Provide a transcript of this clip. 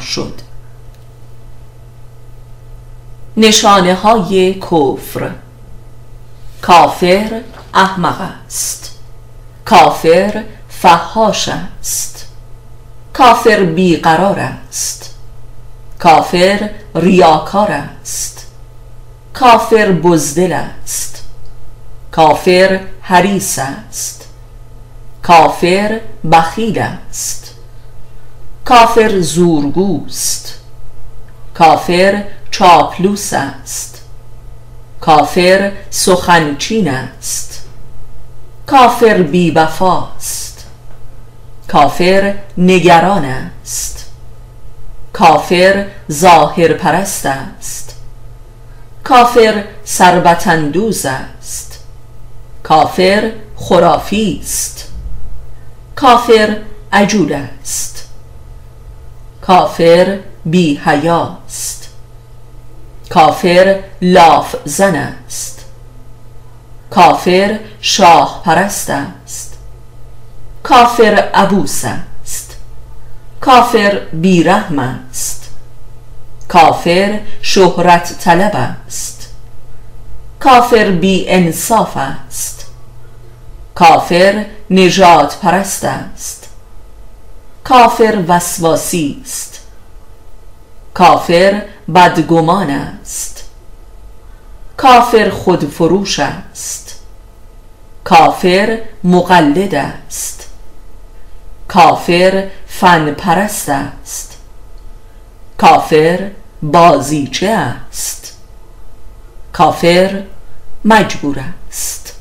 شد. نشانه های کفر. کافر احمق است. کافر فحاش است. کافر بیقرار است. کافر ریاکار است. کافر بزدل است. کافر حریص است. کافر بخیل است. کافر زورگوست. کافر چاپلوس است. کافر سخنچین است. کافر بیوفاست کافر نگران است. کافر ظاهر پرست است. کافر سربتندوز است. کافر خرافی است. کافر عجول است. کافر بی حیاست. کافر لاف زن است. کافر شاه پرست است. کافر عبوس است. کافر بیرحم است. کافر شهرت طلب است. کافر بی انصاف است. کافر نجات پرست است. کافر وسواسی است. کافر بدگمان است. کافر خودفروش است. کافر مقلد است. کافر فن پرست است. کافر بازیچه است. کافر مجبور است.